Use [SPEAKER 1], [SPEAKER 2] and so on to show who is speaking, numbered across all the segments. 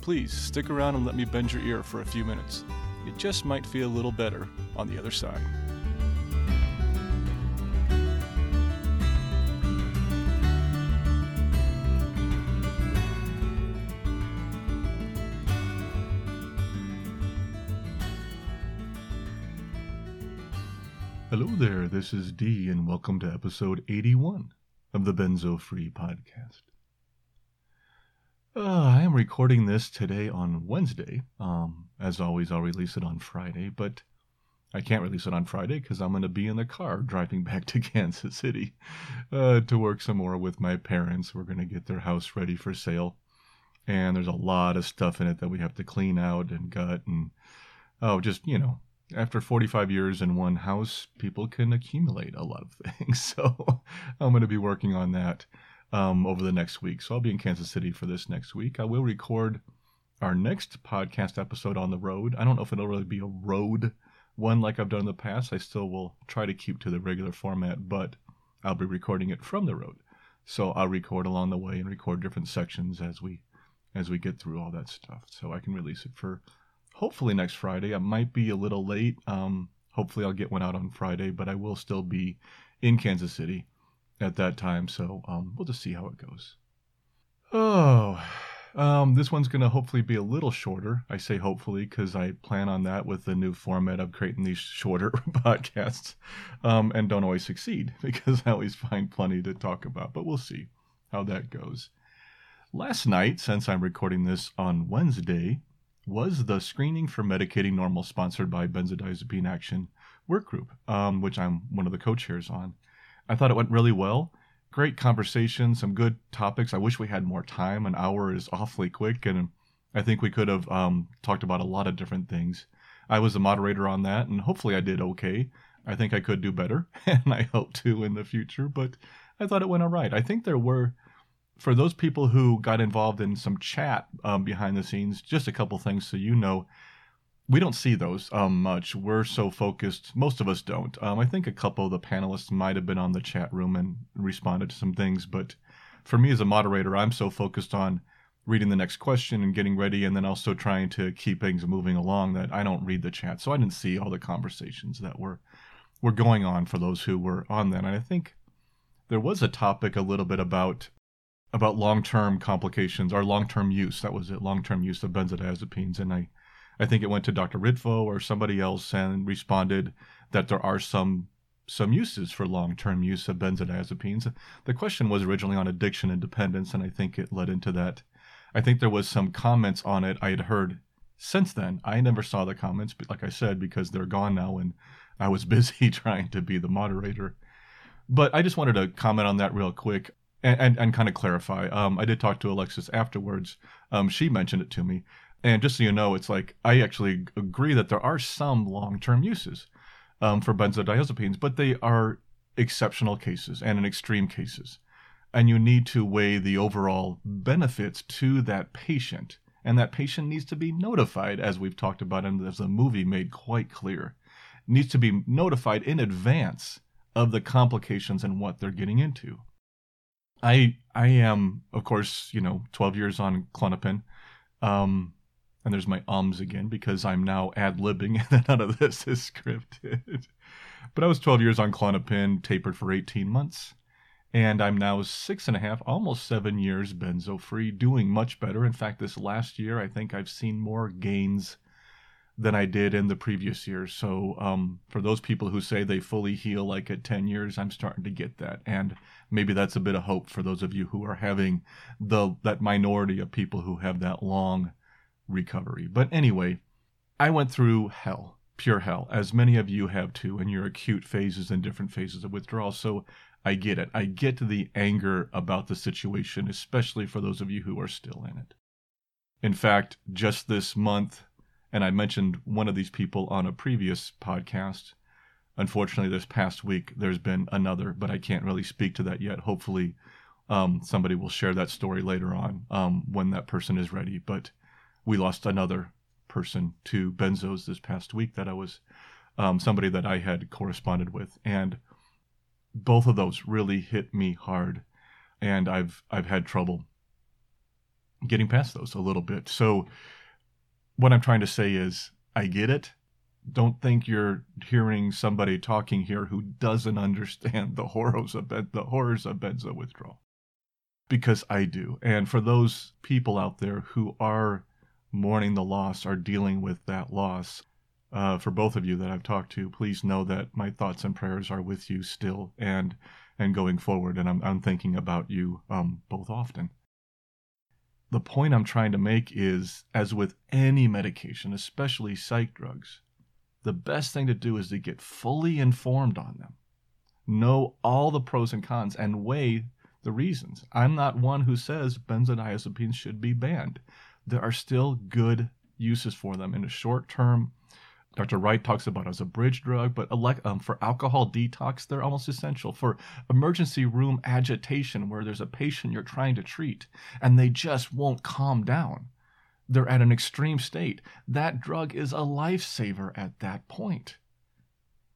[SPEAKER 1] Please stick around and let me bend your ear for a few minutes. It just might feel a little better on the other side. Hello there, this is D, and welcome to episode 81 of the Benzo Free Podcast. Uh, I am recording this today on Wednesday. Um, as always, I'll release it on Friday, but I can't release it on Friday because I'm going to be in the car driving back to Kansas City uh, to work some more with my parents. We're going to get their house ready for sale. And there's a lot of stuff in it that we have to clean out and gut and, oh, just, you know, after 45 years in one house, people can accumulate a lot of things. So I'm going to be working on that um, over the next week. So I'll be in Kansas City for this next week. I will record our next podcast episode on the road. I don't know if it'll really be a road one like I've done in the past. I still will try to keep to the regular format, but I'll be recording it from the road. So I'll record along the way and record different sections as we as we get through all that stuff. So I can release it for hopefully next Friday. I might be a little late. Um, hopefully I'll get one out on Friday, but I will still be in Kansas City at that time. So um, we'll just see how it goes. Oh, um, this one's going to hopefully be a little shorter. I say hopefully because I plan on that with the new format of creating these shorter podcasts um, and don't always succeed because I always find plenty to talk about. But we'll see how that goes. Last night, since I'm recording this on Wednesday, was the screening for medicating normal sponsored by Benzodiazepine Action work group, um, which I'm one of the co-chairs on. I thought it went really well. Great conversation, some good topics. I wish we had more time. An hour is awfully quick, and I think we could have um, talked about a lot of different things. I was the moderator on that, and hopefully I did okay. I think I could do better, and I hope to in the future, but I thought it went all right. I think there were, for those people who got involved in some chat um, behind the scenes, just a couple things so you know we don't see those um, much. We're so focused. Most of us don't. Um, I think a couple of the panelists might have been on the chat room and responded to some things, but for me as a moderator, I'm so focused on reading the next question and getting ready, and then also trying to keep things moving along that I don't read the chat. So I didn't see all the conversations that were were going on for those who were on that. And I think there was a topic a little bit about about long term complications or long term use. That was it, long term use of benzodiazepines, and I I think it went to Dr. Ritvo or somebody else and responded that there are some some uses for long-term use of benzodiazepines. The question was originally on addiction and dependence, and I think it led into that. I think there was some comments on it I had heard since then. I never saw the comments, but like I said, because they're gone now, and I was busy trying to be the moderator. But I just wanted to comment on that real quick and, and, and kind of clarify. Um, I did talk to Alexis afterwards. Um, she mentioned it to me. And just so you know, it's like I actually agree that there are some long-term uses um, for benzodiazepines, but they are exceptional cases and in extreme cases. And you need to weigh the overall benefits to that patient. And that patient needs to be notified, as we've talked about, and as the movie made quite clear, needs to be notified in advance of the complications and what they're getting into. I I am, of course, you know, 12 years on Klonopin. Um, and there's my ums again because I'm now ad libbing and none of this is scripted. but I was 12 years on Klonopin, tapered for 18 months. And I'm now six and a half, almost seven years benzo free, doing much better. In fact, this last year, I think I've seen more gains than I did in the previous year. So, um, for those people who say they fully heal like at 10 years, I'm starting to get that. And maybe that's a bit of hope for those of you who are having the that minority of people who have that long recovery. But anyway, I went through hell, pure hell, as many of you have too, in your acute phases and different phases of withdrawal. So I get it. I get the anger about the situation, especially for those of you who are still in it. In fact, just this month, and I mentioned one of these people on a previous podcast. Unfortunately, this past week, there's been another, but I can't really speak to that yet. Hopefully, um, somebody will share that story later on um, when that person is ready. But we lost another person to benzos this past week that I was um, somebody that I had corresponded with, and both of those really hit me hard, and I've I've had trouble getting past those a little bit. So what I'm trying to say is I get it. Don't think you're hearing somebody talking here who doesn't understand the horrors of ben- the horrors of benzo withdrawal. Because I do. And for those people out there who are mourning the loss, are dealing with that loss, uh, for both of you that I've talked to, please know that my thoughts and prayers are with you still and and going forward. And I'm, I'm thinking about you um, both often the point I'm trying to make is as with any medication, especially psych drugs, the best thing to do is to get fully informed on them. Know all the pros and cons and weigh the reasons. I'm not one who says benzodiazepines should be banned. There are still good uses for them in the short term Dr. Wright talks about as a bridge drug, but elect, um, for alcohol detox, they're almost essential. For emergency room agitation, where there's a patient you're trying to treat and they just won't calm down, they're at an extreme state. That drug is a lifesaver at that point.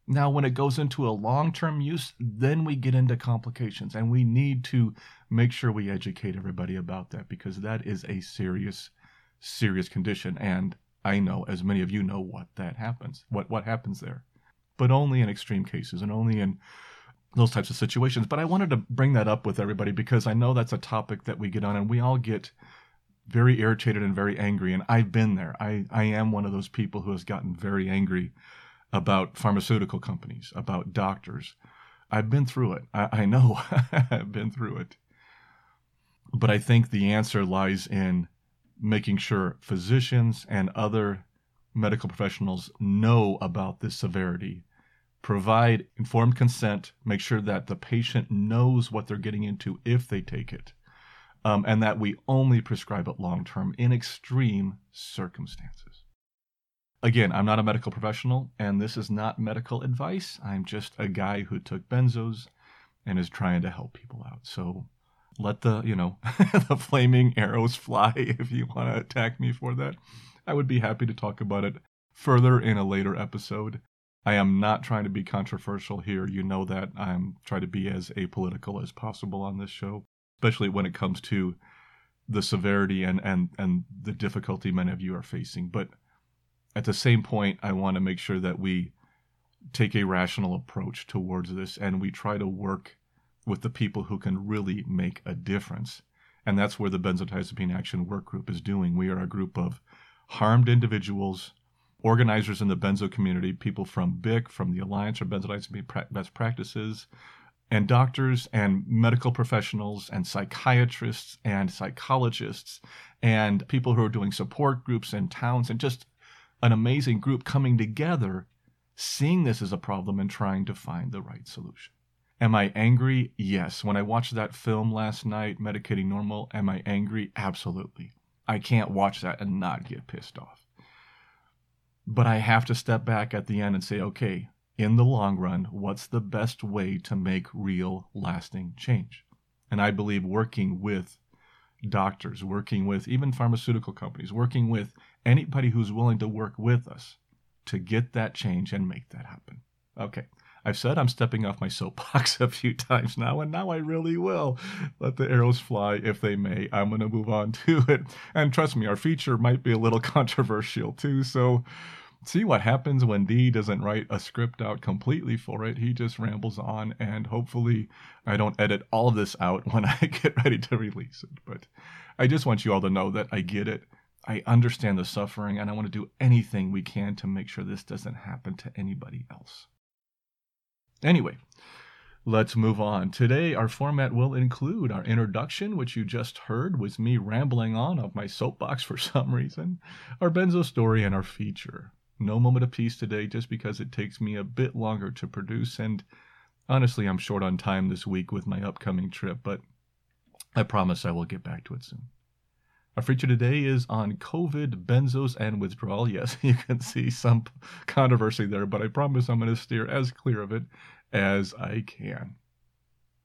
[SPEAKER 1] Now, when it goes into a long term use, then we get into complications, and we need to make sure we educate everybody about that because that is a serious, serious condition. And I know, as many of you know, what that happens, what what happens there, but only in extreme cases and only in those types of situations. But I wanted to bring that up with everybody because I know that's a topic that we get on, and we all get very irritated and very angry. And I've been there. I I am one of those people who has gotten very angry about pharmaceutical companies, about doctors. I've been through it. I, I know I've been through it. But I think the answer lies in making sure physicians and other medical professionals know about this severity, provide informed consent, make sure that the patient knows what they're getting into if they take it, um, and that we only prescribe it long term in extreme circumstances. Again, I'm not a medical professional, and this is not medical advice. I'm just a guy who took benzos and is trying to help people out. So let the you know the flaming arrows fly if you want to attack me for that. I would be happy to talk about it further in a later episode. I am not trying to be controversial here. You know that i'm trying to be as apolitical as possible on this show especially when it comes to the severity and and and the difficulty many of you are facing. But at the same point i want to make sure that we take a rational approach towards this and we try to work with the people who can really make a difference. And that's where the Benzodiazepine Action Work Group is doing. We are a group of harmed individuals, organizers in the benzo community, people from BIC, from the Alliance for Benzodiazepine Best Practices, and doctors and medical professionals and psychiatrists and psychologists and people who are doing support groups in towns and just an amazing group coming together, seeing this as a problem and trying to find the right solution. Am I angry? Yes. When I watched that film last night, Medicating Normal, am I angry? Absolutely. I can't watch that and not get pissed off. But I have to step back at the end and say, okay, in the long run, what's the best way to make real, lasting change? And I believe working with doctors, working with even pharmaceutical companies, working with anybody who's willing to work with us to get that change and make that happen. Okay, I've said I'm stepping off my soapbox a few times now, and now I really will. Let the arrows fly if they may. I'm going to move on to it. And trust me, our feature might be a little controversial too, so see what happens when D doesn't write a script out completely for it. He just rambles on, and hopefully, I don't edit all of this out when I get ready to release it. But I just want you all to know that I get it. I understand the suffering, and I want to do anything we can to make sure this doesn't happen to anybody else. Anyway, let's move on. Today, our format will include our introduction, which you just heard was me rambling on of my soapbox for some reason, our benzo story, and our feature. No moment of peace today just because it takes me a bit longer to produce, and honestly, I'm short on time this week with my upcoming trip, but I promise I will get back to it soon. Our feature today is on COVID, benzos, and withdrawal. Yes, you can see some controversy there, but I promise I'm going to steer as clear of it as I can.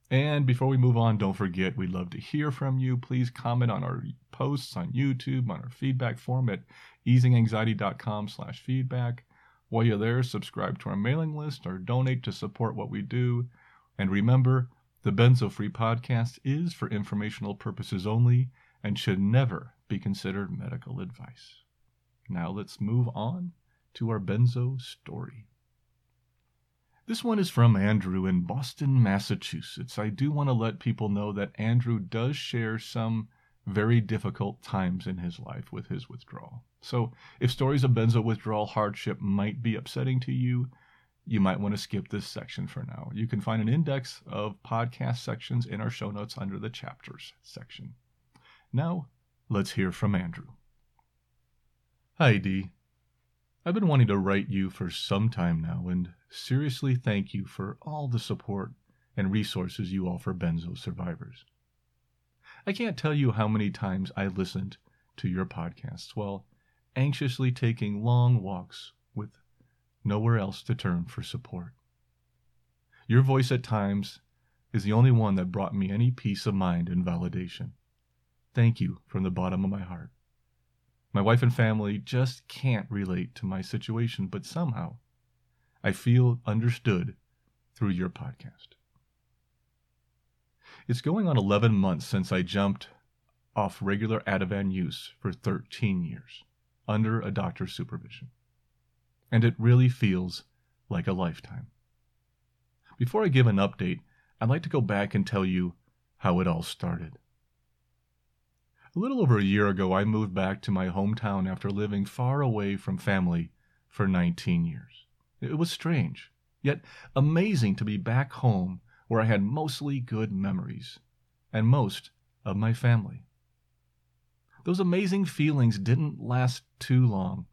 [SPEAKER 1] And before we move on, don't forget we'd love to hear from you. Please comment on our posts on YouTube, on our feedback form at easinganxiety.com slash feedback. While you're there, subscribe to our mailing list or donate to support what we do. And remember, the Benzo Free podcast is for informational purposes only and should never be considered medical advice. Now let's move on to our benzo story. This one is from Andrew in Boston, Massachusetts. I do want to let people know that Andrew does share some very difficult times in his life with his withdrawal. So, if stories of benzo withdrawal hardship might be upsetting to you, you might want to skip this section for now. You can find an index of podcast sections in our show notes under the chapters section. Now, let's hear from Andrew. Hi, Dee. I've been wanting to write you for some time now and seriously thank you for all the support and resources you offer benzo survivors. I can't tell you how many times I listened to your podcasts while anxiously taking long walks with nowhere else to turn for support. Your voice at times is the only one that brought me any peace of mind and validation. Thank you from the bottom of my heart. My wife and family just can't relate to my situation, but somehow I feel understood through your podcast. It's going on 11 months since I jumped off regular Ativan use for 13 years under a doctor's supervision. And it really feels like a lifetime. Before I give an update, I'd like to go back and tell you how it all started. A little over a year ago, I moved back to my hometown after living far away from family for 19 years. It was strange, yet amazing to be back home where I had mostly good memories and most of my family. Those amazing feelings didn't last too long,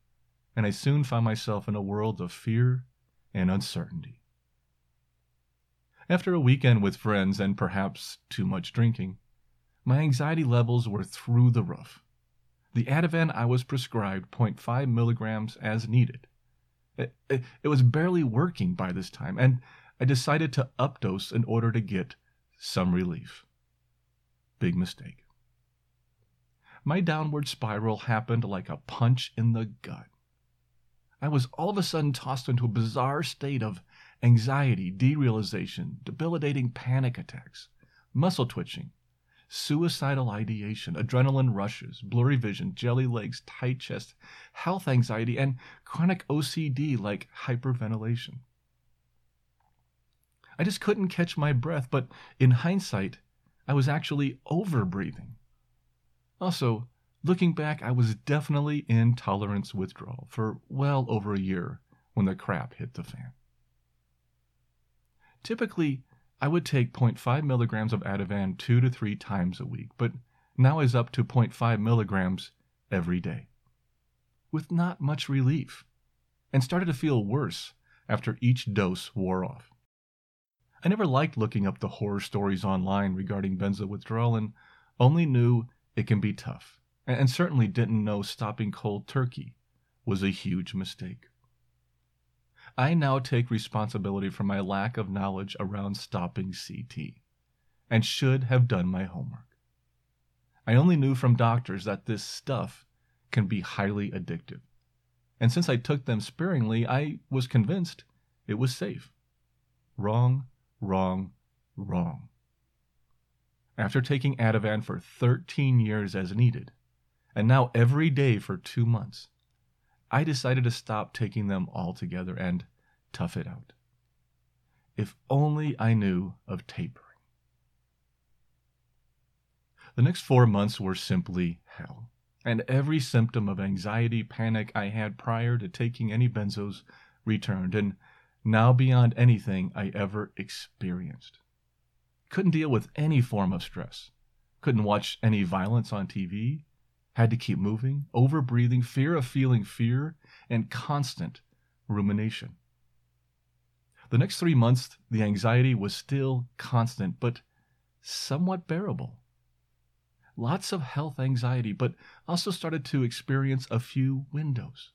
[SPEAKER 1] and I soon found myself in a world of fear and uncertainty. After a weekend with friends and perhaps too much drinking, my anxiety levels were through the roof. The Ativan I was prescribed 0.5 milligrams as needed. It, it, it, was barely working by this time, and I decided to updose in order to get some relief. Big mistake. My downward spiral happened like a punch in the gut. I was all of a sudden tossed into a bizarre state of anxiety, derealization, debilitating panic attacks, muscle twitching, suicidal ideation, adrenaline rushes, blurry vision, jelly legs, tight chest, health anxiety, and chronic OCD like hyperventilation. I just couldn't catch my breath, but in hindsight, I was actually overbreathing. Also, looking back, I was definitely in tolerance withdrawal for well over a year when the crap hit the fan. Typically, I would take 0.5 milligrams of Ativan two to three times a week, but now is up to 0.5 milligrams every day. With not much relief, and started to feel worse after each dose wore off. I never liked looking up the horror stories online regarding benzo withdrawal and only knew it can be tough, and certainly didn't know stopping cold turkey was a huge mistake. I now take responsibility for my lack of knowledge around stopping CT and should have done my homework. I only knew from doctors that this stuff can be highly addictive. And since I took them sparingly, I was convinced it was safe. Wrong, wrong, wrong. After taking Ativan for 13 years as needed, and now every day for two months, I decided to stop taking them altogether and tough it out. If only I knew of tapering. The next four months were simply hell, and every symptom of anxiety, panic I had prior to taking any benzos returned, and now beyond anything I ever experienced. Couldn't deal with any form of stress. Couldn't watch any violence on TV had to keep moving, over breathing, fear of feeling fear, and constant rumination. The next three months, the anxiety was still constant, but somewhat bearable. lots of health anxiety, but also started to experience a few windows.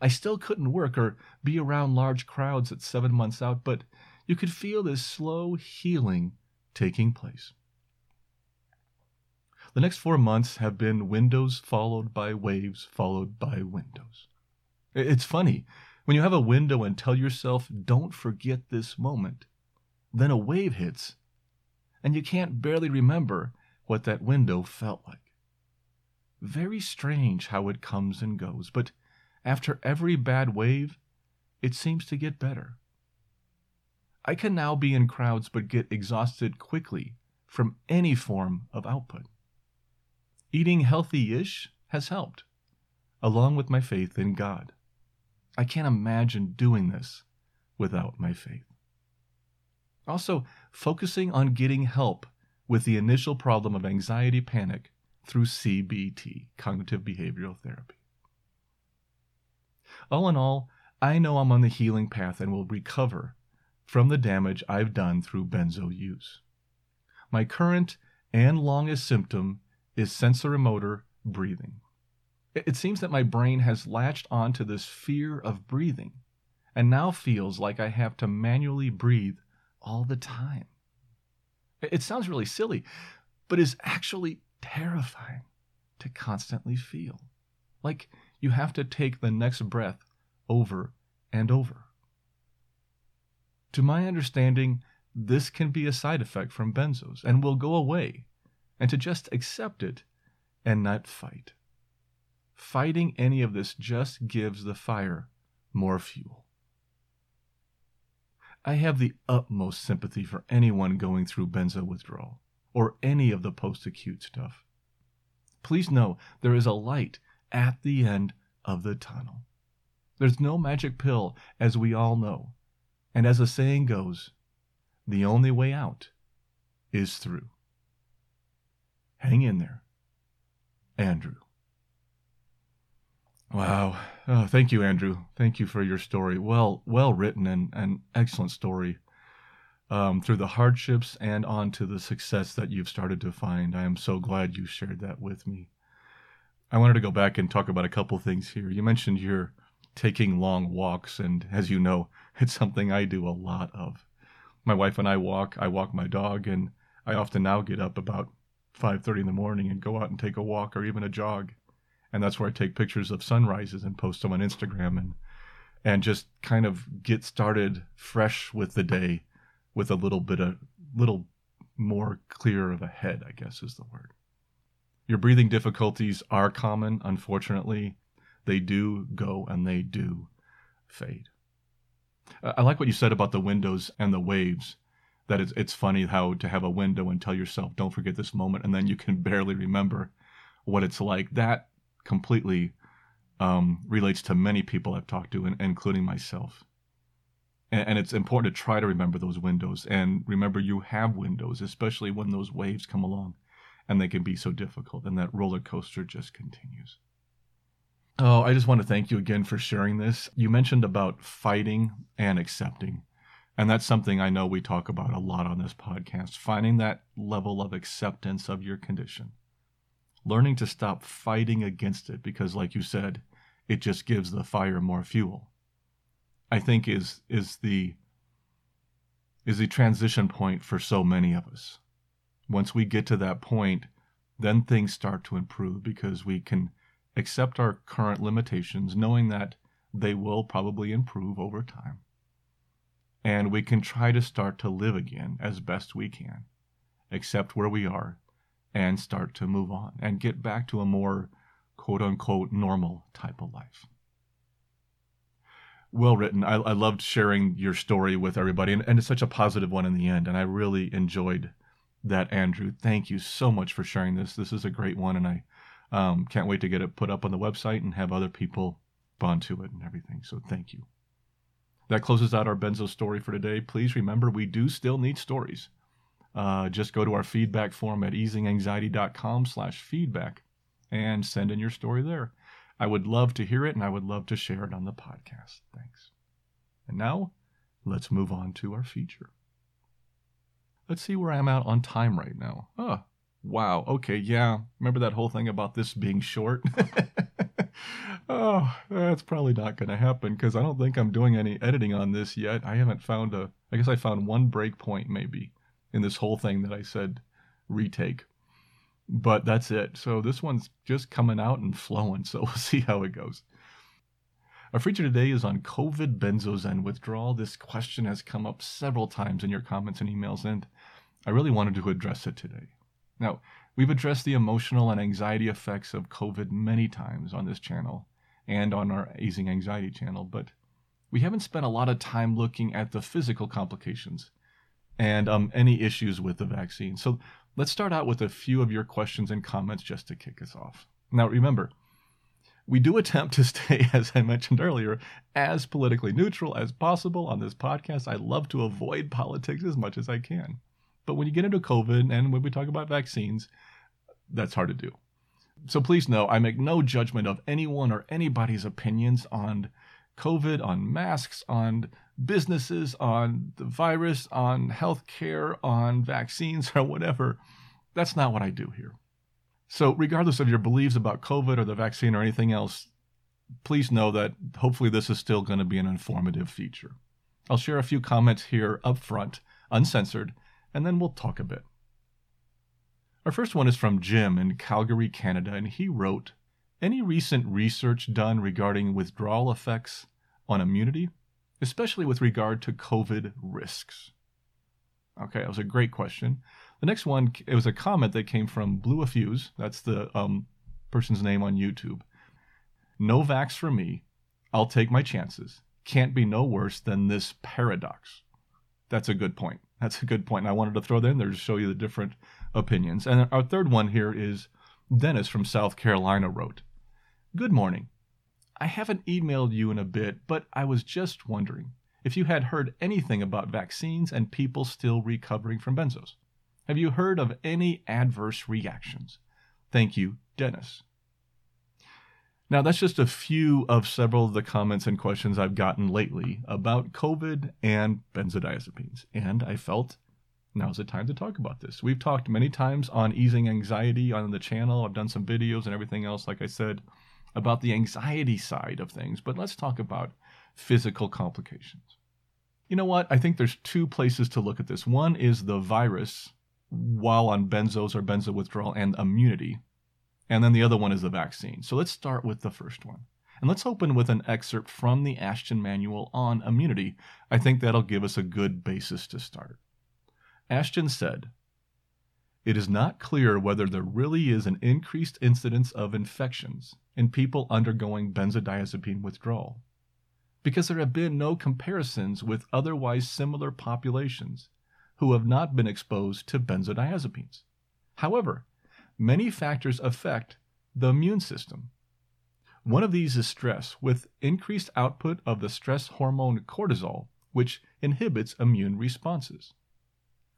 [SPEAKER 1] I still couldn't work or be around large crowds at seven months out, but you could feel this slow healing taking place. The next four months have been windows followed by waves followed by windows. It's funny, when you have a window and tell yourself, don't forget this moment, then a wave hits, and you can't barely remember what that window felt like. Very strange how it comes and goes, but after every bad wave, it seems to get better. I can now be in crowds but get exhausted quickly from any form of output. Eating healthy ish has helped, along with my faith in God. I can't imagine doing this without my faith. Also, focusing on getting help with the initial problem of anxiety panic through CBT, cognitive behavioral therapy. All in all, I know I'm on the healing path and will recover from the damage I've done through benzo use. My current and longest symptom is sensorimotor breathing. It seems that my brain has latched onto this fear of breathing and now feels like I have to manually breathe all the time. It sounds really silly, but is actually terrifying to constantly feel. Like you have to take the next breath over and over. To my understanding, this can be a side effect from benzos and will go away and to just accept it and not fight. Fighting any of this just gives the fire more fuel. I have the utmost sympathy for anyone going through benzo withdrawal or any of the post acute stuff. Please know there is a light at the end of the tunnel. There's no magic pill, as we all know. And as the saying goes, the only way out is through. Hang in there. Andrew. Wow. Oh, thank you, Andrew. Thank you for your story. Well, well written and an excellent story. Um, through the hardships and on to the success that you've started to find. I am so glad you shared that with me. I wanted to go back and talk about a couple things here. You mentioned you're taking long walks, and as you know, it's something I do a lot of. My wife and I walk. I walk my dog, and I often now get up about 5:30 in the morning and go out and take a walk or even a jog. And that's where I take pictures of sunrises and post them on Instagram and and just kind of get started fresh with the day with a little bit of little more clear of a head, I guess is the word. Your breathing difficulties are common, unfortunately. They do go and they do fade. I like what you said about the windows and the waves that it's, it's funny how to have a window and tell yourself, don't forget this moment, and then you can barely remember what it's like. That completely um, relates to many people I've talked to, and, including myself. And, and it's important to try to remember those windows and remember you have windows, especially when those waves come along and they can be so difficult, and that roller coaster just continues. Oh, I just want to thank you again for sharing this. You mentioned about fighting and accepting. And that's something I know we talk about a lot on this podcast finding that level of acceptance of your condition. Learning to stop fighting against it because, like you said, it just gives the fire more fuel. I think is is the is the transition point for so many of us. Once we get to that point, then things start to improve because we can accept our current limitations, knowing that they will probably improve over time and we can try to start to live again as best we can, accept where we are, and start to move on and get back to a more quote unquote normal type of life. Well written. I, I loved sharing your story with everybody, and, and it's such a positive one in the end. And I really enjoyed that, Andrew. Thank you so much for sharing this. This is a great one, and I um, can't wait to get it put up on the website and have other people bond to it and everything. So thank you. That closes out our benzo story for today. Please remember, we do still need stories. Uh, just go to our feedback form at easinganxiety.com slash feedback and send in your story there. I would love to hear it and I would love to share it on the podcast. Thanks. And now, let's move on to our feature. Let's see where I'm at on time right now. Ah, Wow. Okay. Yeah. Remember that whole thing about this being short? oh, that's probably not going to happen because I don't think I'm doing any editing on this yet. I haven't found a, I guess I found one break point maybe in this whole thing that I said retake. But that's it. So this one's just coming out and flowing. So we'll see how it goes. Our feature today is on COVID benzos and withdrawal. This question has come up several times in your comments and emails, and I really wanted to address it today. Now, we've addressed the emotional and anxiety effects of COVID many times on this channel and on our Easing Anxiety channel, but we haven't spent a lot of time looking at the physical complications and um, any issues with the vaccine. So let's start out with a few of your questions and comments just to kick us off. Now, remember, we do attempt to stay, as I mentioned earlier, as politically neutral as possible on this podcast. I love to avoid politics as much as I can. But when you get into COVID and when we talk about vaccines, that's hard to do. So please know I make no judgment of anyone or anybody's opinions on COVID, on masks, on businesses, on the virus, on healthcare, on vaccines, or whatever. That's not what I do here. So, regardless of your beliefs about COVID or the vaccine or anything else, please know that hopefully this is still going to be an informative feature. I'll share a few comments here up front, uncensored, and then we'll talk a bit. Our first one is from Jim in Calgary, Canada, and he wrote Any recent research done regarding withdrawal effects on immunity, especially with regard to COVID risks? Okay, that was a great question. The next one, it was a comment that came from Blue Fuse. That's the um, person's name on YouTube. No vax for me. I'll take my chances. Can't be no worse than this paradox. That's a good point. That's a good point. And I wanted to throw that in there to show you the different opinions. And our third one here is Dennis from South Carolina wrote Good morning. I haven't emailed you in a bit, but I was just wondering if you had heard anything about vaccines and people still recovering from benzos. Have you heard of any adverse reactions? Thank you, Dennis. Now, that's just a few of several of the comments and questions I've gotten lately about COVID and benzodiazepines, and I felt now's the time to talk about this. We've talked many times on easing anxiety on the channel. I've done some videos and everything else, like I said, about the anxiety side of things, but let's talk about physical complications. You know what? I think there's two places to look at this. One is the virus while on benzos or benzo withdrawal and immunity. And then the other one is the vaccine. So let's start with the first one. And let's open with an excerpt from the Ashton Manual on immunity. I think that'll give us a good basis to start. Ashton said, It is not clear whether there really is an increased incidence of infections in people undergoing benzodiazepine withdrawal, because there have been no comparisons with otherwise similar populations who have not been exposed to benzodiazepines. However, many factors affect the immune system. One of these is stress, with increased output of the stress hormone cortisol, which inhibits immune responses.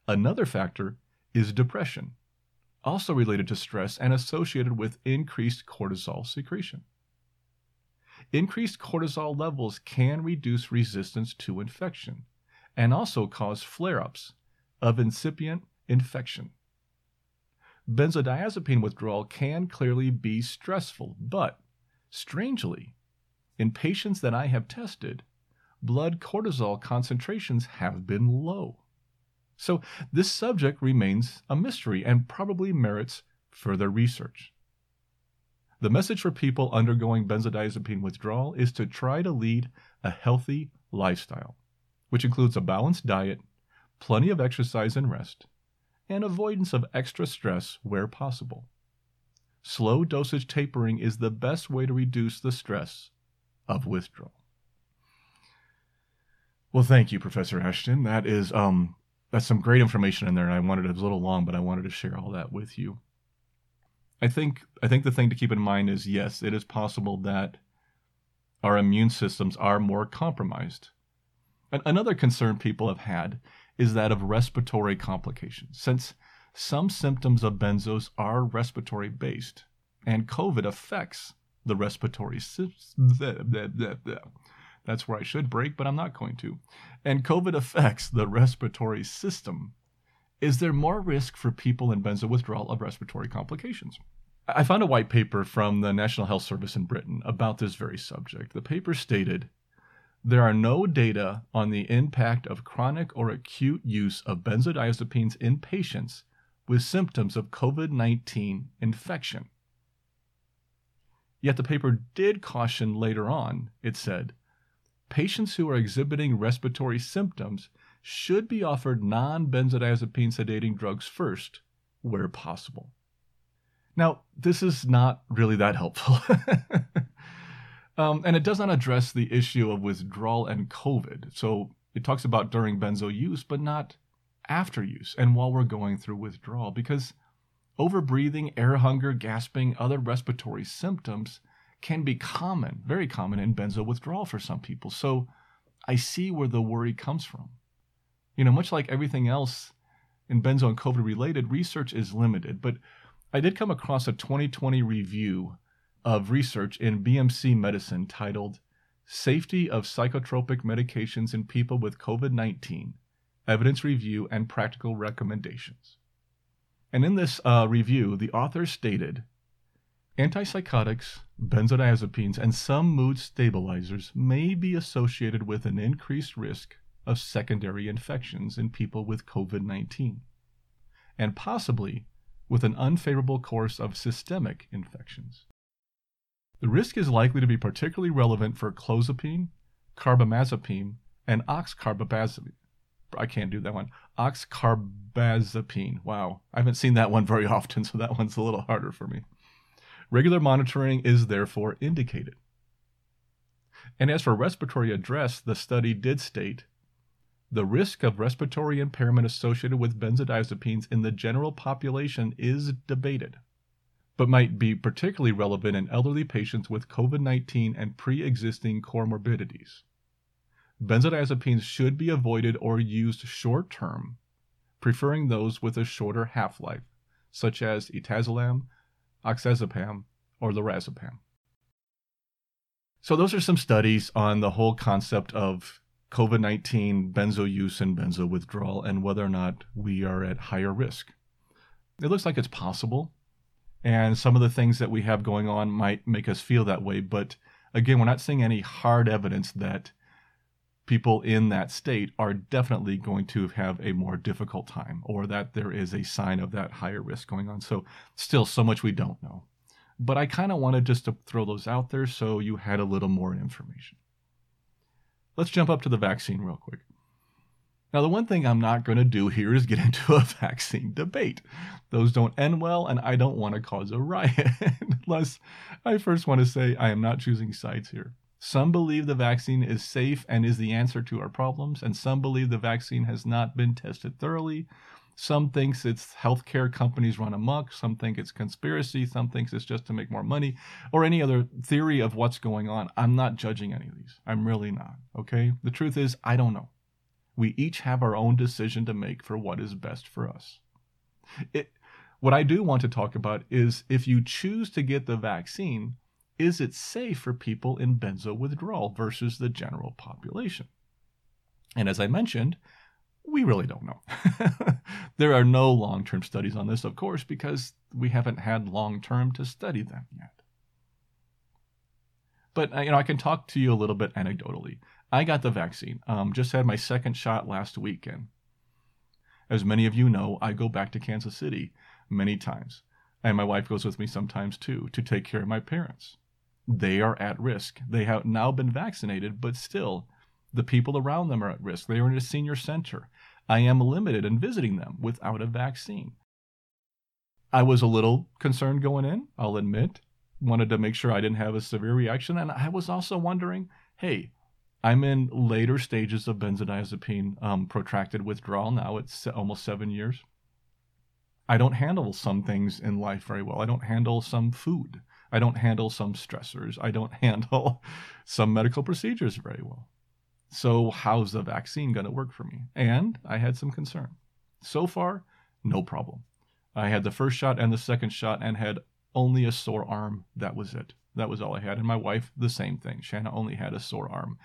[SPEAKER 1] Another factor is depression, also related to stress and associated with increased cortisol secretion. Increased cortisol levels can reduce resistance to infection and also cause flare ups of incipient infection. Benzodiazepine withdrawal can clearly be stressful, but strangely, in patients that I have tested, blood cortisol concentrations have been low. So this subject remains a mystery and probably merits further research. The message for people undergoing benzodiazepine withdrawal is to try to lead a healthy lifestyle, which includes a balanced diet plenty of exercise and rest, and avoidance of extra stress where possible. Slow dosage tapering is the best way to reduce the stress of withdrawal. Well, thank you, Professor Ashton. That is um that's some great information in there, and I wanted it was a little long, but I wanted to share all that with you. I think I think the thing to keep in mind is yes, it is possible that our immune systems are more compromised. Another concern people have had is that of respiratory complications, since some symptoms of benzos are respiratory based, and COVID affects the respiratory system. That's where I should break, but I'm not going to. And COVID affects the respiratory system. is there more risk for people in benzo withdrawal of respiratory complications? I found a white paper from the National Health Service in Britain about this very subject. The paper stated there are no data on the impact of chronic or acute use of benzodiazepines in patients with symptoms of COVID 19 infection. Yet the paper did caution later on, it said, patients who are exhibiting respiratory symptoms should be offered non benzodiazepine sedating drugs first, where possible. Now, this is not really that helpful. um, and it does not address the issue of withdrawal and COVID. So it talks about during benzo use, but not after use and while we're going through withdrawal because overbreathing, air hunger, gasping, other respiratory symptoms can be common, very common in benzo withdrawal for some people. So I see where the worry comes from. You know, much like everything else in benzo and COVID related, research is limited. But I did come across a 2020 review of research in BMC medicine titled Safety of Psychotropic Medications in People with COVID 19 Evidence Review and Practical Recommendations. And in this uh, review, the author stated antipsychotics, benzodiazepines, and some mood stabilizers may be associated with an increased risk of secondary infections in people with COVID 19, and possibly with an unfavorable course of systemic infections. The risk is likely to be particularly relevant for clozapine, carbamazepine, and oxcarbazepine. I can't do that one. Oxcarbazepine. Wow. I haven't seen that one very often, so that one's a little harder for me. Regular monitoring is therefore indicated. And as for respiratory address, the study did state the risk of respiratory impairment associated with benzodiazepines in the general population is debated, but might be particularly relevant in elderly patients with COVID 19 and pre existing comorbidities. Benzodiazepines should be avoided or used short term, preferring those with a shorter half life, such as etazidime, oxazepam, or lorazepam. So, those are some studies on the whole concept of COVID 19 benzo use and benzo withdrawal and whether or not we are at higher risk. It looks like it's possible, and some of the things that we have going on might make us feel that way, but again, we're not seeing any hard evidence that people in that state are definitely going to have a more difficult time or that there is a sign of that higher risk going on. So, still, so much we don't know. But I kind of wanted just to throw those out there so you had a little more information. Let's jump up to the vaccine real quick. Now, the one thing I'm not going to do here is get into a vaccine debate. Those don't end well, and I don't want to cause a riot. Unless I first want to say I am not choosing sides here. Some believe the vaccine is safe and is the answer to our problems, and some believe the vaccine has not been tested thoroughly. Some thinks it's healthcare companies run amok. Some think it's conspiracy. Some thinks it's just to make more money, or any other theory of what's going on. I'm not judging any of these. I'm really not. Okay. The truth is, I don't know. We each have our own decision to make for what is best for us. It, what I do want to talk about is if you choose to get the vaccine, is it safe for people in benzo withdrawal versus the general population? And as I mentioned, we really don't know. there are no long term studies on this, of course, because we haven't had long term to study them yet. But uh, you know, I can talk to you a little bit anecdotally. I got the vaccine. Um, just had my second shot last weekend. As many of you know, I go back to Kansas City many times, and my wife goes with me sometimes too to take care of my parents they are at risk. They have now been vaccinated, but still, the people around them are at risk. They are in a senior center. I am limited in visiting them without a vaccine. I was a little concerned going in, I'll admit. Wanted to make sure I didn't have a severe reaction. And I was also wondering hey, I'm in later stages of benzodiazepine um, protracted withdrawal now. It's almost seven years. I don't handle some things in life very well. I don't handle some food. I don't handle some stressors. I don't handle some medical procedures very well. So, how's the vaccine going to work for me? And I had some concern. So far, no problem. I had the first shot and the second shot and had only a sore arm. That was it. That was all I had. And my wife, the same thing. Shanna only had a sore arm.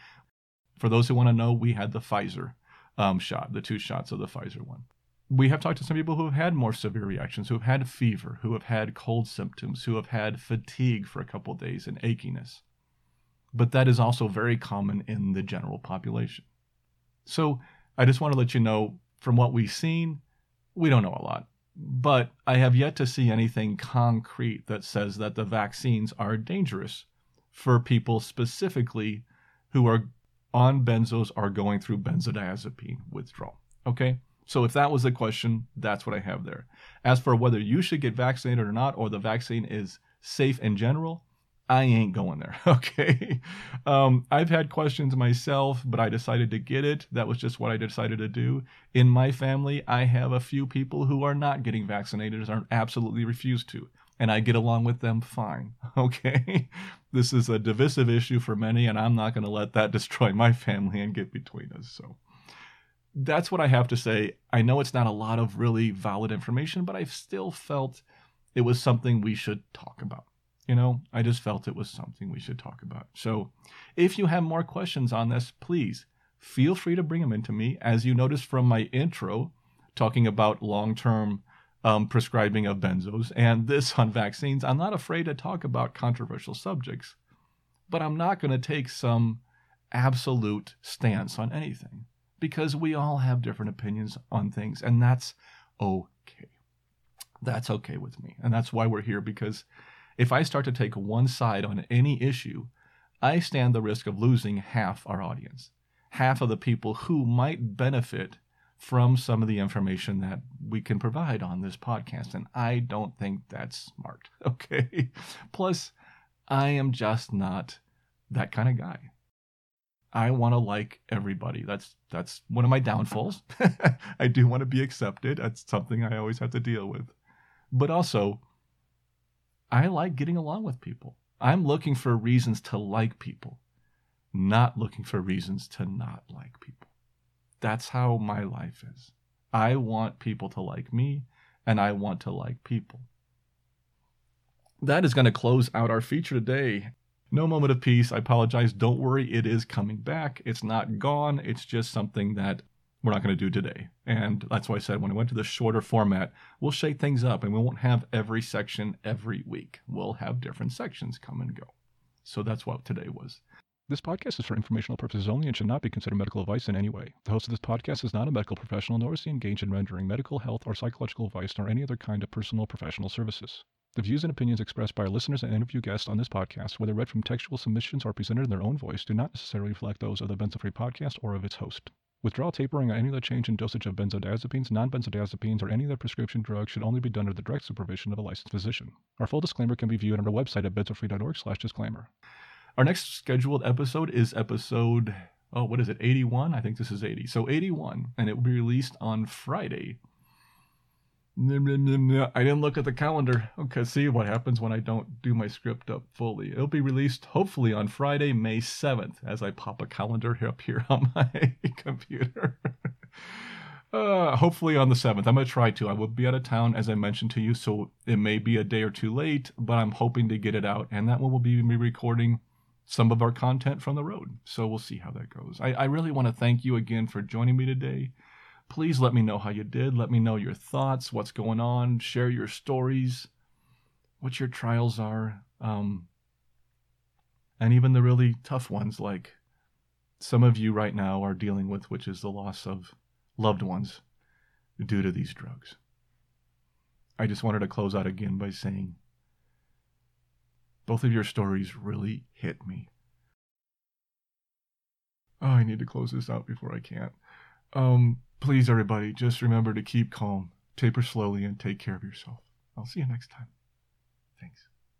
[SPEAKER 1] For those who want to know, we had the Pfizer um, shot, the two shots of the Pfizer one. We have talked to some people who have had more severe reactions, who have had fever, who have had cold symptoms, who have had fatigue for a couple days and achiness. But that is also very common in the general population. So I just want to let you know from what we've seen, we don't know a lot. But I have yet to see anything concrete that says that the vaccines are dangerous for people specifically who are on benzos or going through benzodiazepine withdrawal. Okay? So if that was the question, that's what I have there. As for whether you should get vaccinated or not, or the vaccine is safe in general, I ain't going there. Okay. Um, I've had questions myself, but I decided to get it. That was just what I decided to do. In my family, I have a few people who are not getting vaccinated or absolutely refuse to, and I get along with them fine. Okay. this is a divisive issue for many, and I'm not going to let that destroy my family and get between us. So that's what I have to say. I know it's not a lot of really valid information, but I still felt it was something we should talk about. You know, I just felt it was something we should talk about. So if you have more questions on this, please feel free to bring them into me. As you noticed from my intro, talking about long term um, prescribing of benzos and this on vaccines, I'm not afraid to talk about controversial subjects, but I'm not going to take some absolute stance on anything because we all have different opinions on things, and that's okay. That's okay with me. And that's why we're here because if I start to take one side on any issue, I stand the risk of losing half our audience, half of the people who might benefit from some of the information that we can provide on this podcast. And I don't think that's smart. Okay. Plus, I am just not that kind of guy. I want to like everybody. That's that's one of my downfalls. I do want to be accepted. That's something I always have to deal with. But also, I like getting along with people. I'm looking for reasons to like people, not looking for reasons to not like people. That's how my life is. I want people to like me, and I want to like people. That is going to close out our feature today. No moment of peace. I apologize. Don't worry. It is coming back. It's not gone. It's just something that we're not going to do today. And that's why I said when I went to the shorter format, we'll shake things up and we won't have every section every week. We'll have different sections come and go. So that's what today was.
[SPEAKER 2] This podcast is for informational purposes only and should not be considered medical advice in any way. The host of this podcast is not a medical professional nor is he engaged in rendering medical, health, or psychological advice nor any other kind of personal professional services. The views and opinions expressed by our listeners and interview guests on this podcast, whether read from textual submissions or presented in their own voice, do not necessarily reflect those of the Benzo-Free podcast or of its host. Withdrawal tapering or any other change in dosage of benzodiazepines, non-benzodiazepines, or any other prescription drug should only be done under the direct supervision of a licensed physician. Our full disclaimer can be viewed on our website at benzofree.org slash disclaimer.
[SPEAKER 1] Our next scheduled episode is episode, oh, what is it, 81? I think this is 80. So 81, and it will be released on Friday, I didn't look at the calendar. Okay, see what happens when I don't do my script up fully. It'll be released hopefully on Friday, May 7th, as I pop a calendar up here on my computer. uh, hopefully on the 7th. I'm going to try to. I will be out of town, as I mentioned to you, so it may be a day or two late, but I'm hoping to get it out. And that one will be me recording some of our content from the road. So we'll see how that goes. I, I really want to thank you again for joining me today. Please let me know how you did. Let me know your thoughts, what's going on. Share your stories, what your trials are, um, and even the really tough ones, like some of you right now are dealing with, which is the loss of loved ones due to these drugs. I just wanted to close out again by saying both of your stories really hit me. Oh, I need to close this out before I can't. Um, Please, everybody, just remember to keep calm, taper slowly, and take care of yourself. I'll see you next time.